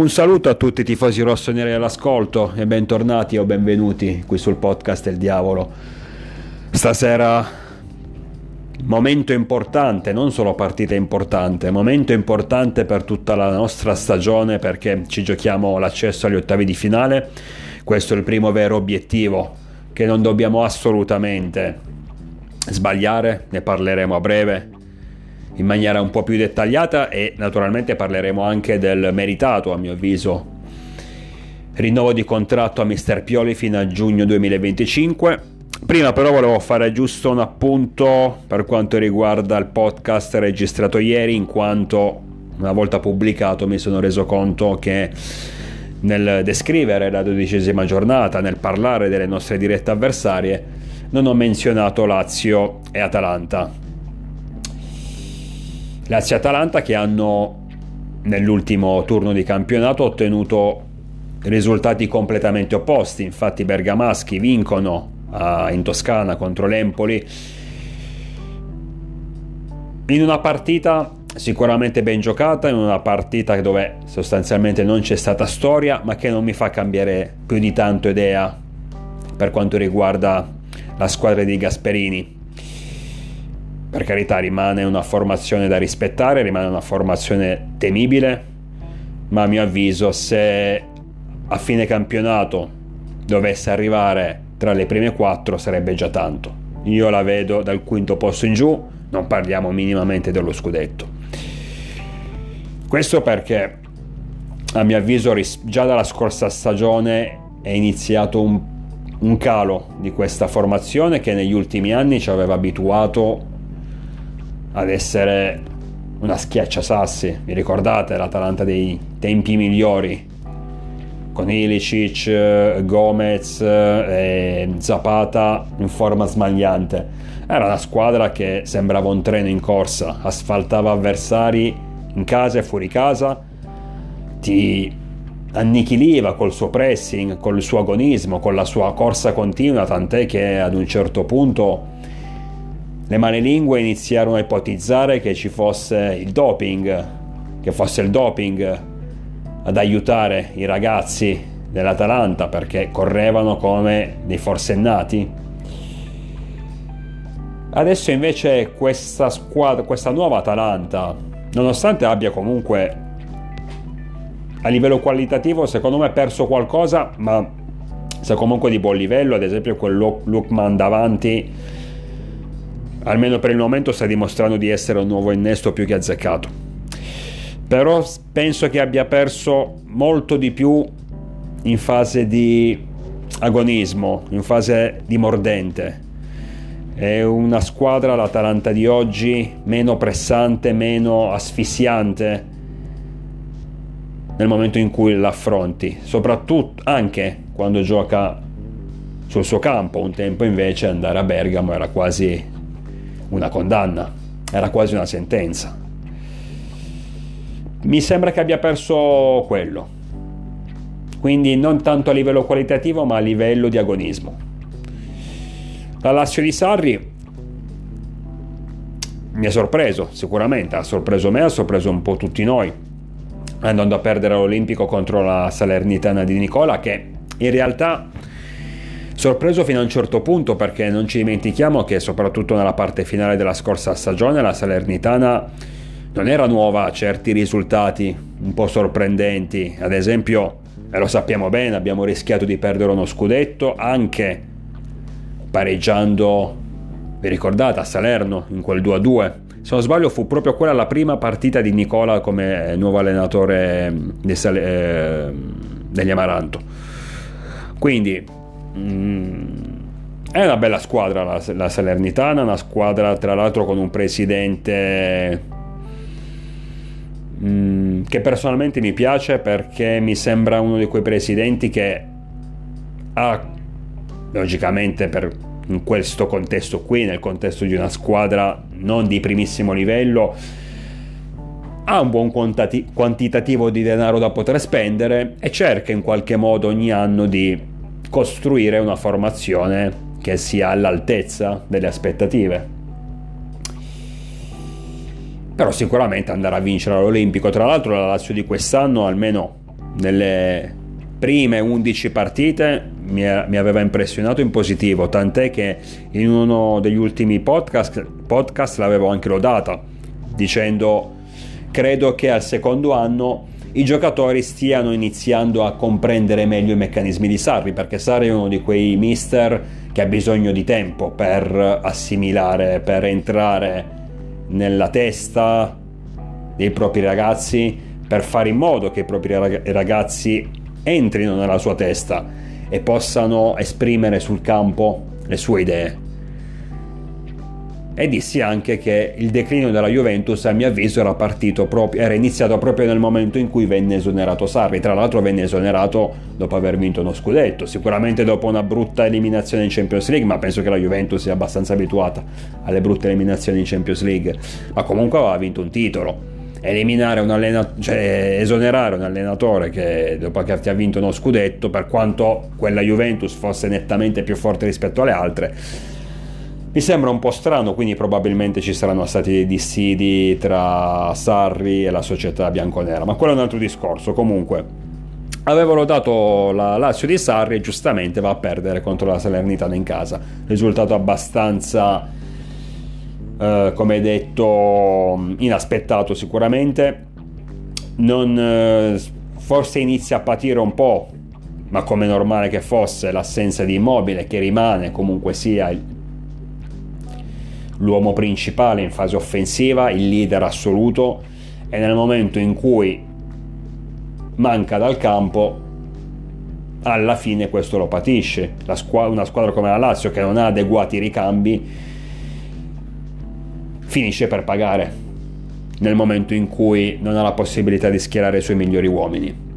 Un saluto a tutti i tifosi rossoneri all'ascolto e bentornati o benvenuti qui sul podcast del diavolo. Stasera momento importante, non solo partita importante, momento importante per tutta la nostra stagione perché ci giochiamo l'accesso agli ottavi di finale. Questo è il primo vero obiettivo che non dobbiamo assolutamente sbagliare, ne parleremo a breve in maniera un po' più dettagliata e naturalmente parleremo anche del meritato, a mio avviso, rinnovo di contratto a Mister Pioli fino a giugno 2025. Prima però volevo fare giusto un appunto per quanto riguarda il podcast registrato ieri, in quanto una volta pubblicato mi sono reso conto che nel descrivere la dodicesima giornata, nel parlare delle nostre dirette avversarie, non ho menzionato Lazio e Atalanta. Lazio e Atalanta che hanno nell'ultimo turno di campionato ottenuto risultati completamente opposti, infatti i bergamaschi vincono uh, in Toscana contro l'Empoli. In una partita sicuramente ben giocata, in una partita dove sostanzialmente non c'è stata storia, ma che non mi fa cambiare più di tanto idea per quanto riguarda la squadra di Gasperini per carità rimane una formazione da rispettare, rimane una formazione temibile, ma a mio avviso se a fine campionato dovesse arrivare tra le prime quattro sarebbe già tanto. Io la vedo dal quinto posto in giù, non parliamo minimamente dello scudetto. Questo perché a mio avviso già dalla scorsa stagione è iniziato un, un calo di questa formazione che negli ultimi anni ci aveva abituato ad essere una schiacciasassi. Vi ricordate l'Atalanta dei tempi migliori? Con Ilicic, Gomez e Zapata in forma smagliante. Era una squadra che sembrava un treno in corsa, asfaltava avversari in casa e fuori casa, ti annichiliva col suo pressing, col suo agonismo, con la sua corsa continua, tant'è che ad un certo punto le malelingue iniziarono a ipotizzare che ci fosse il doping, che fosse il doping ad aiutare i ragazzi dell'Atalanta perché correvano come dei forsennati. Adesso invece questa squadra, questa nuova Atalanta, nonostante abbia comunque a livello qualitativo secondo me perso qualcosa, ma sia comunque di buon livello, ad esempio quel Lookman davanti almeno per il momento sta dimostrando di essere un nuovo innesto più che azzeccato. Però penso che abbia perso molto di più in fase di agonismo, in fase di mordente. È una squadra, l'Atalanta di oggi, meno pressante, meno asfissiante nel momento in cui l'affronti, soprattutto anche quando gioca sul suo campo. Un tempo invece andare a Bergamo era quasi una condanna, era quasi una sentenza. Mi sembra che abbia perso quello, quindi non tanto a livello qualitativo ma a livello di agonismo. La Lazio di Sarri mi ha sorpreso, sicuramente, ha sorpreso me, ha sorpreso un po' tutti noi, andando a perdere l'Olimpico contro la Salernitana di Nicola, che in realtà Sorpreso fino a un certo punto perché non ci dimentichiamo che soprattutto nella parte finale della scorsa stagione la Salernitana non era nuova a certi risultati un po' sorprendenti, ad esempio, e lo sappiamo bene, abbiamo rischiato di perdere uno scudetto anche pareggiando, vi ricordate, a Salerno in quel 2-2. Se non sbaglio fu proprio quella la prima partita di Nicola come nuovo allenatore eh, degli Amaranto. Quindi è una bella squadra la, la, Salernitana, una squadra tra l'altro con un presidente mm, che personalmente mi piace perché mi sembra uno di quei presidenti che ha, logicamente per, in questo contesto qui, nel contesto di una squadra non di primissimo livello, ha un buon quantitativo di denaro da poter spendere e cerca in qualche modo ogni anno di costruire una formazione che sia all'altezza delle aspettative. Però sicuramente andare a vincere all'Olimpico, tra l'altro la Lazio di quest'anno almeno nelle prime 11 partite mi, aveva impressionato in positivo, tant'è che in uno degli ultimi podcast, podcast l'avevo anche lodata, dicendo credo che al secondo anno i giocatori stiano iniziando a comprendere meglio i meccanismi di Sarri, perché Sarri è uno di quei mister che ha bisogno di tempo per assimilare, per entrare nella testa dei propri ragazzi, per fare in modo che i propri ragazzi entrino nella sua testa e possano esprimere sul campo le sue idee e dissi anche che il declino della Juventus a mio avviso era partito proprio, era iniziato proprio nel momento in cui venne esonerato Sarri, tra l'altro venne esonerato dopo aver vinto uno scudetto, sicuramente dopo una brutta eliminazione in Champions League, ma penso che la Juventus sia abbastanza abituata alle brutte eliminazioni in Champions League, ma comunque aveva vinto un titolo. Eliminare un allenatore, cioè esonerare un allenatore che dopo che ti ha vinto uno scudetto, per quanto quella Juventus fosse nettamente più forte rispetto alle altre, mi sembra un po' strano, quindi probabilmente ci saranno stati dei dissidi tra Sarri e la società bianconera, ma quello è un altro discorso. Comunque, avevo lodato la Lazio di Sarri e giustamente va a perdere contro la Salernitana in casa. Risultato abbastanza, eh, come detto, inaspettato sicuramente. Non, eh, forse inizia a patire un po', ma come normale che fosse, l'assenza di immobile che rimane comunque sia il l'uomo principale in fase offensiva, il leader assoluto e nel momento in cui manca dal campo alla fine questo lo patisce. Squadra, una squadra come la Lazio che non ha adeguati ricambi finisce per pagare nel momento in cui non ha la possibilità di schierare i suoi migliori uomini.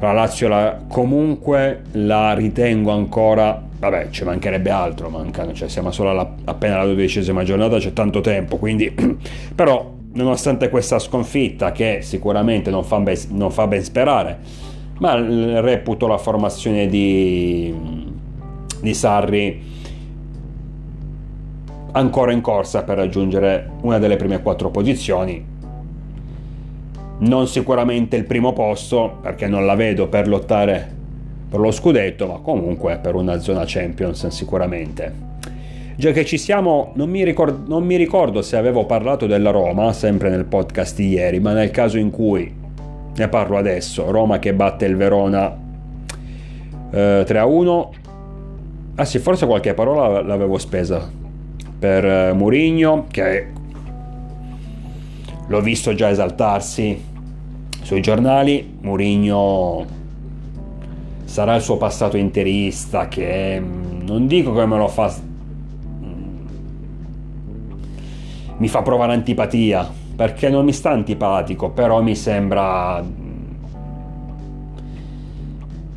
La Lazio la, comunque la ritengo ancora vabbè ci mancherebbe altro mancano, cioè siamo solo alla, appena alla dodicesima giornata c'è tanto tempo quindi però nonostante questa sconfitta che sicuramente non fa ben, non fa ben sperare ma reputo la formazione di, di Sarri ancora in corsa per raggiungere una delle prime quattro posizioni non sicuramente il primo posto perché non la vedo per lottare per lo scudetto, ma comunque per una zona Champions sicuramente. Già che ci siamo, non mi, ricordo, non mi ricordo se avevo parlato della Roma, sempre nel podcast di ieri, ma nel caso in cui ne parlo adesso, Roma che batte il Verona eh, 3-1. Ah sì, forse qualche parola l'avevo spesa per eh, Murigno, che l'ho visto già esaltarsi sui giornali. Murigno sarà il suo passato interista che mm, non dico che me lo fa mi fa provare antipatia perché non mi sta antipatico però mi sembra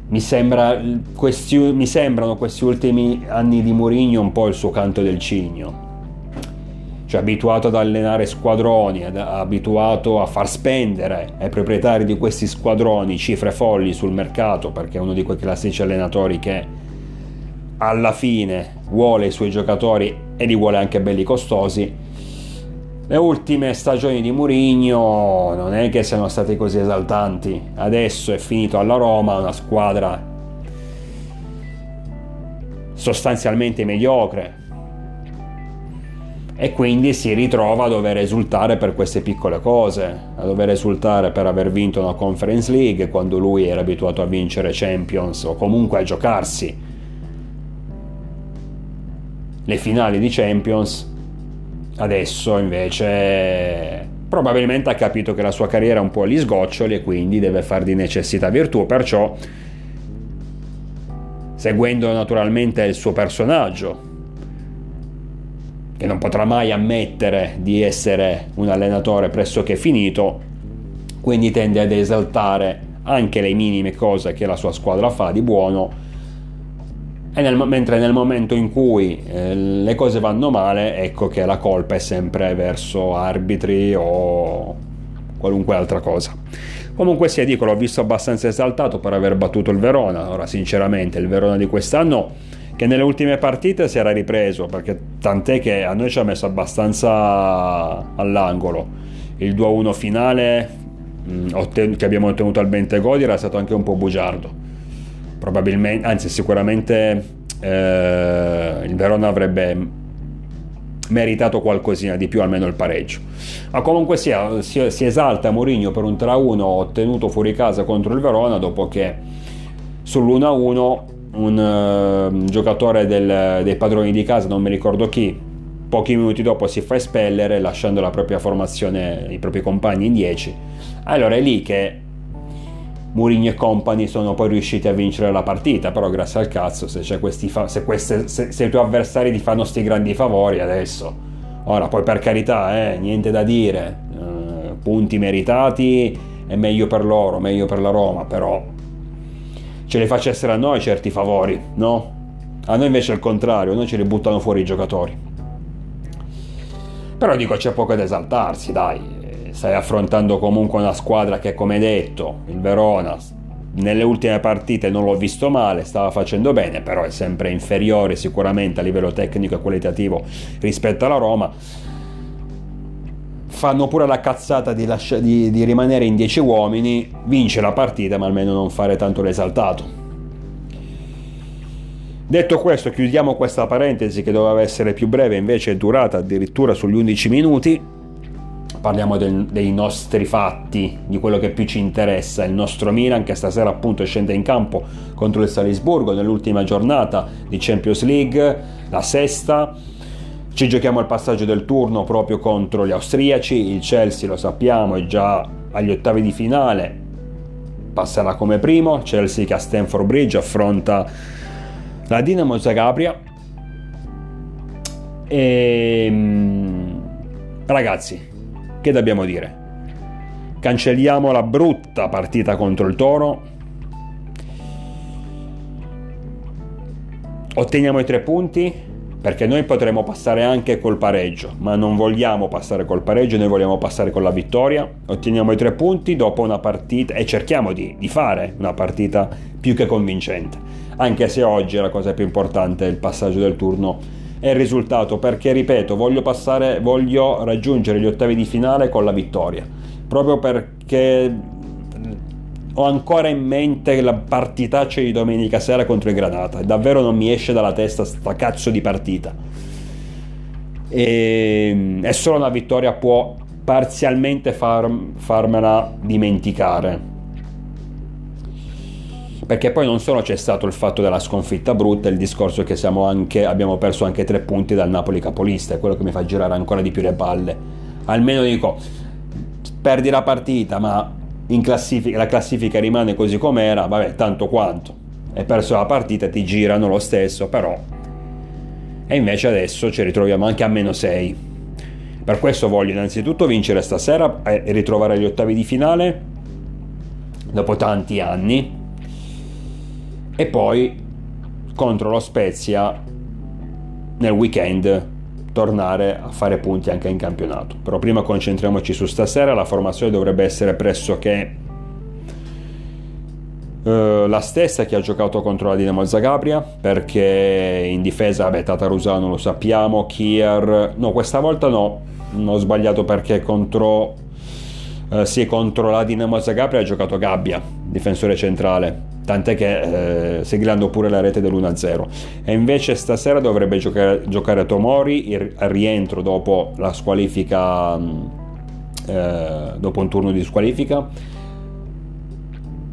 mi, sembra questi, mi sembrano questi ultimi anni di Mourinho un po' il suo canto del cigno cioè abituato ad allenare squadroni, abituato a far spendere ai proprietari di questi squadroni cifre folli sul mercato, perché è uno di quei classici allenatori che alla fine vuole i suoi giocatori e li vuole anche belli costosi. Le ultime stagioni di Mourinho non è che siano state così esaltanti. Adesso è finito alla Roma, una squadra sostanzialmente mediocre, e quindi si ritrova a dover esultare per queste piccole cose, a dover esultare per aver vinto una Conference League quando lui era abituato a vincere Champions o comunque a giocarsi le finali di Champions. Adesso invece probabilmente ha capito che la sua carriera è un po' agli sgoccioli e quindi deve far di necessità virtù, perciò seguendo naturalmente il suo personaggio, che non potrà mai ammettere di essere un allenatore pressoché finito, quindi tende ad esaltare anche le minime cose che la sua squadra fa di buono, nel, mentre nel momento in cui eh, le cose vanno male, ecco che la colpa è sempre verso arbitri o qualunque altra cosa. Comunque sia, dico, l'ho visto abbastanza esaltato per aver battuto il Verona, ora sinceramente il Verona di quest'anno che nelle ultime partite si era ripreso, perché tant'è che a noi ci ha messo abbastanza all'angolo. Il 2-1 finale mm, che abbiamo ottenuto al Bentegodi era stato anche un po' bugiardo. Probabilmente, anzi sicuramente eh, il Verona avrebbe meritato qualcosina di più, almeno il pareggio. Ma comunque sia, si, si esalta Mourinho per un 3-1 ottenuto fuori casa contro il Verona dopo che sull'1-1 un uh, giocatore del, dei padroni di casa, non mi ricordo chi, pochi minuti dopo si fa espellere lasciando la propria formazione, i propri compagni in 10. Allora è lì che Mourinho e compagni sono poi riusciti a vincere la partita, però grazie al cazzo se, fa- se, queste, se, se, i tuoi avversari ti fanno sti grandi favori adesso, ora poi per carità, eh, niente da dire, eh, punti meritati è meglio per loro, meglio per la Roma, però ce li facessero a noi certi favori, no? A noi invece è il contrario, noi ce li buttano fuori i giocatori. Però dico c'è poco da esaltarsi, dai, stai affrontando comunque una squadra che come detto il Verona nelle ultime partite non l'ho visto male, stava facendo bene, però è sempre inferiore sicuramente a livello tecnico e qualitativo rispetto alla Roma. Fanno pure la cazzata di, lascia- di, di rimanere in 10 uomini, vince la partita, ma almeno non fare tanto l'esaltato. Detto questo, chiudiamo questa parentesi che doveva essere più breve, invece è durata addirittura sugli 11 minuti parliamo del, dei nostri fatti, di quello che più ci interessa, il nostro Milan che stasera appunto scende in campo contro il Salisburgo nell'ultima giornata di Champions League, la sesta. Ci giochiamo il passaggio del turno proprio contro gli austriaci, il Chelsea lo sappiamo è già agli ottavi di finale, passerà come primo, Chelsea che a Stanford Bridge affronta la Dinamo Zagabria. E ehm, ragazzi, che dobbiamo dire? Cancelliamo la brutta partita contro il Toro. Otteniamo i tre punti perché noi potremo passare anche col pareggio, ma non vogliamo passare col pareggio, noi vogliamo passare con la vittoria. Otteniamo i tre punti dopo una partita e cerchiamo di, di fare una partita più che convincente, anche se oggi la cosa più importante è il passaggio del turno è il risultato perché ripeto voglio passare voglio raggiungere gli ottavi di finale con la vittoria proprio perché ho ancora in mente la partitaccia di domenica sera contro il Granata. Davvero non mi esce dalla testa sta cazzo di partita. E, e solo una vittoria può parzialmente far, farmela dimenticare. Perché poi non solo c'è stato il fatto della sconfitta brutta, il discorso che anche, abbiamo perso anche tre punti dal Napoli capolista, è quello che mi fa girare ancora di più le palle. Almeno dico, perdi la partita, ma classifica, la classifica rimane così com'era, vabbè, tanto quanto. Hai perso la partita, ti girano lo stesso, però. E invece adesso ci ritroviamo anche a meno 6. Per questo voglio innanzitutto vincere stasera e ritrovare gli ottavi di finale dopo tanti anni e poi contro lo Spezia nel weekend tornare a fare punti anche in campionato. Però prima concentriamoci su stasera, la formazione dovrebbe essere pressoché Uh, la stessa che ha giocato contro la Dinamo Zagabria perché in difesa beh, Tatarusano lo sappiamo Kier no questa volta no non ho sbagliato perché contro uh, sì contro la Dinamo Zagabria ha giocato Gabbia difensore centrale tant'è che eh, siglando pure la rete dell'1-0 e invece stasera dovrebbe giocare, giocare Tomori il rientro dopo la squalifica mm, eh, dopo un turno di squalifica.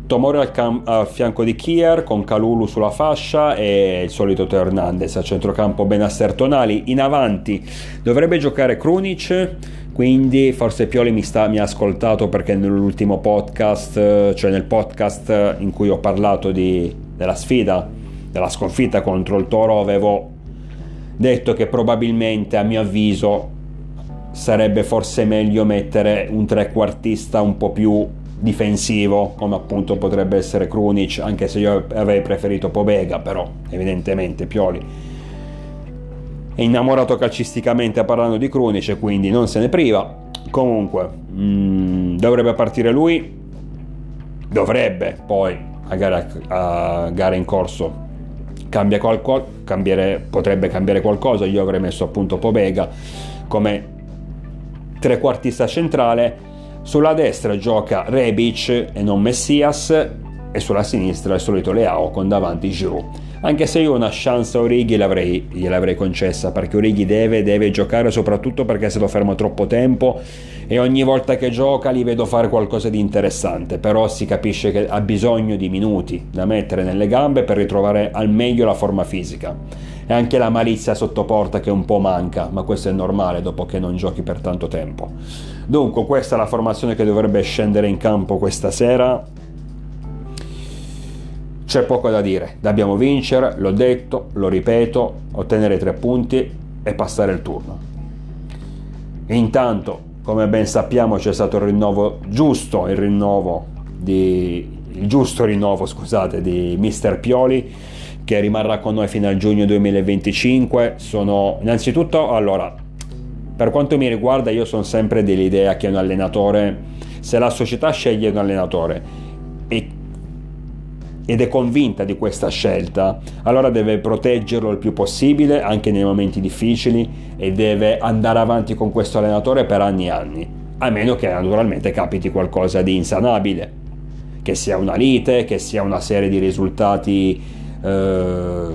Tomori al, cam- al, fianco di Kier con Calulu sulla fascia e il solito Teo Hernandez a centrocampo Benasser Tonali in avanti dovrebbe giocare Krunic quindi forse Pioli mi, sta, mi, ha ascoltato perché nell'ultimo podcast, cioè nel podcast in cui ho parlato di, della sfida, della sconfitta contro il Toro, avevo detto che probabilmente a mio avviso sarebbe forse meglio mettere un trequartista un po' più difensivo come appunto potrebbe essere Krunic anche se io avrei preferito Pobega però evidentemente Pioli è innamorato calcisticamente parlando di Krunic quindi non se ne priva. Comunque mh, mm, dovrebbe partire lui. Dovrebbe poi a gara, a gara in corso cambia qualcosa potrebbe cambiare qualcosa. Io avrei messo appunto Pobega come trequartista centrale. Sulla destra gioca Rebic e non Messias e sulla sinistra il solito Leao con davanti Giroud. Anche se io una chance a Orighi l'avrei, gliel'avrei concessa perché Orighi deve, deve giocare soprattutto perché se lo fermo troppo tempo e ogni volta che gioca li vedo fare qualcosa di interessante, però si capisce che ha bisogno di minuti da mettere nelle gambe per ritrovare al meglio la forma fisica. E anche la malizia sotto porta che un po' manca, ma questo è normale dopo che non giochi per tanto tempo. Dunque, questa è la formazione che dovrebbe scendere in campo questa sera. C'è poco da dire, dobbiamo vincere, l'ho detto, lo ripeto, ottenere tre punti e passare il turno. Intanto, come ben sappiamo, c'è stato il rinnovo giusto, il rinnovo di il giusto rinnovo, scusate, di Mister Pioli che rimarrà con noi fino al giugno 2025. Sono innanzitutto, allora, per quanto mi riguarda, io sono sempre dell'idea che un allenatore, se la società sceglie un allenatore ed è convinta di questa scelta, allora deve proteggerlo il più possibile anche nei momenti difficili e deve andare avanti con questo allenatore per anni e anni, a meno che naturalmente capiti qualcosa di insanabile, che sia una lite, che sia una serie di risultati eh,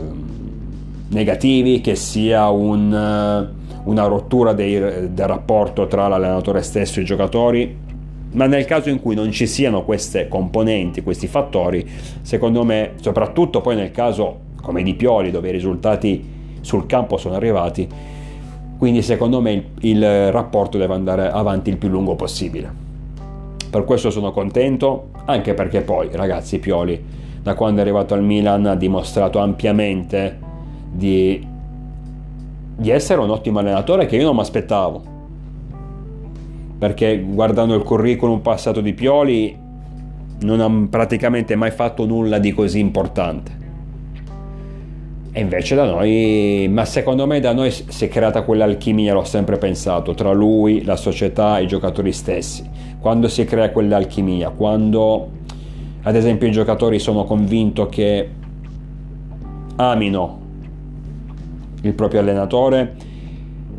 negativi, che sia un una rottura dei, del rapporto tra l'allenatore stesso e i giocatori, ma nel caso in cui non ci siano queste componenti, questi fattori, secondo me, soprattutto poi nel caso come di Pioli, dove i risultati sul campo sono arrivati, quindi secondo me il, il rapporto deve andare avanti il più lungo possibile. Per questo sono contento, anche perché poi, ragazzi, Pioli, da quando è arrivato al Milan, ha dimostrato ampiamente di di essere un ottimo allenatore che io non mi aspettavo. Perché guardando il curriculum passato di Pioli non ha praticamente mai fatto nulla di così importante. E invece da noi, ma secondo me da noi si è creata quell'alchimia, l'ho sempre pensato, tra lui, la società e i giocatori stessi. Quando si crea quell'alchimia, quando ad esempio i giocatori sono convinto che amino il proprio allenatore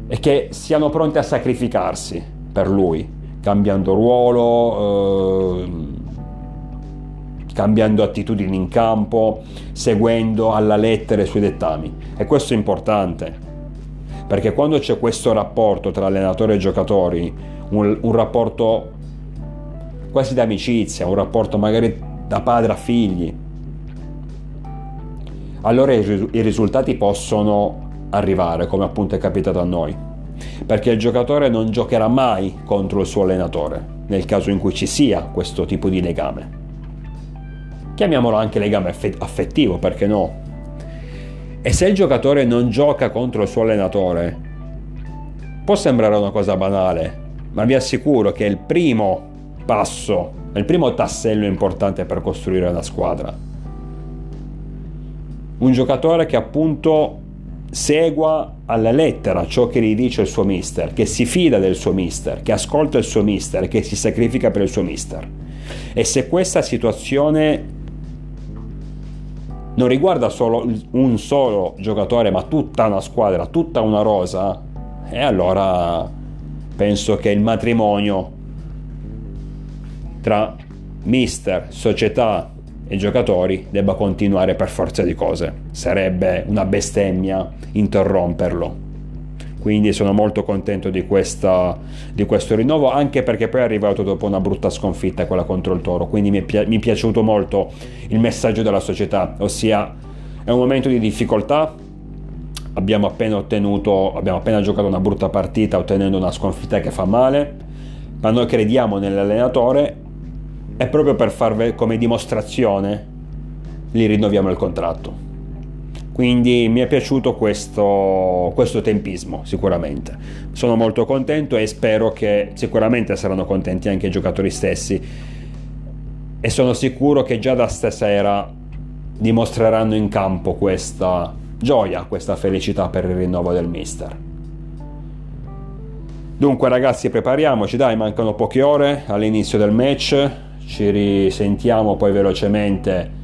e che siano pronti a sacrificarsi per lui, cambiando ruolo, eh, cambiando attitudini in campo, seguendo alla lettera i suoi dettami. E questo è importante, perché quando c'è questo rapporto tra allenatore e giocatori, un, un rapporto quasi d'amicizia, un rapporto magari da padre a figli, allora i, risultati possono arrivare, come appunto è capitato a noi. Perché il giocatore non giocherà mai contro il suo allenatore, nel caso in cui ci sia questo tipo di legame. Chiamiamolo anche legame affettivo, perché no? E se il giocatore non gioca contro il suo allenatore, può sembrare una cosa banale, ma vi assicuro che è il primo passo, è il primo tassello importante per costruire una squadra. Un giocatore che appunto segua alla lettera ciò che gli dice il suo mister, che si fida del suo mister, che ascolta il suo mister, che si sacrifica per il suo mister. E se questa situazione non riguarda solo un solo giocatore, ma tutta una squadra, tutta una rosa, e allora penso che il matrimonio tra mister, società e giocatori debba continuare per forza di cose. Sarebbe una bestemmia interromperlo. Quindi sono molto contento di, questa, di questo rinnovo, anche perché poi è arrivato dopo una brutta sconfitta, quella contro il Toro. Quindi mi è, mi è piaciuto molto il messaggio della società, ossia è un momento di difficoltà, abbiamo appena ottenuto, abbiamo appena giocato una brutta partita ottenendo una sconfitta che fa male, ma noi crediamo nell'allenatore e proprio per farvi come dimostrazione gli rinnoviamo il contratto. Quindi mi è piaciuto questo, questo, tempismo sicuramente. Sono molto contento e spero che sicuramente saranno contenti anche i giocatori stessi e sono sicuro che già da stasera dimostreranno in campo questa gioia, questa felicità per il rinnovo del mister. Dunque ragazzi prepariamoci, dai, mancano poche ore all'inizio del match, ci risentiamo poi velocemente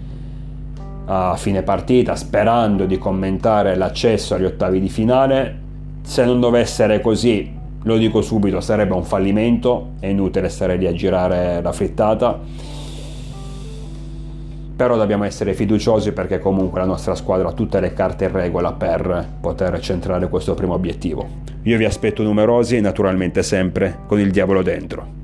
a fine partita sperando di commentare l'accesso agli ottavi di finale. Se non dovesse essere così, lo dico subito, sarebbe un fallimento, è inutile stare lì a girare la frittata. Però dobbiamo essere fiduciosi perché comunque la nostra squadra ha tutte le carte in regola per poter centrare questo primo obiettivo. Io vi aspetto numerosi naturalmente sempre con il diavolo dentro.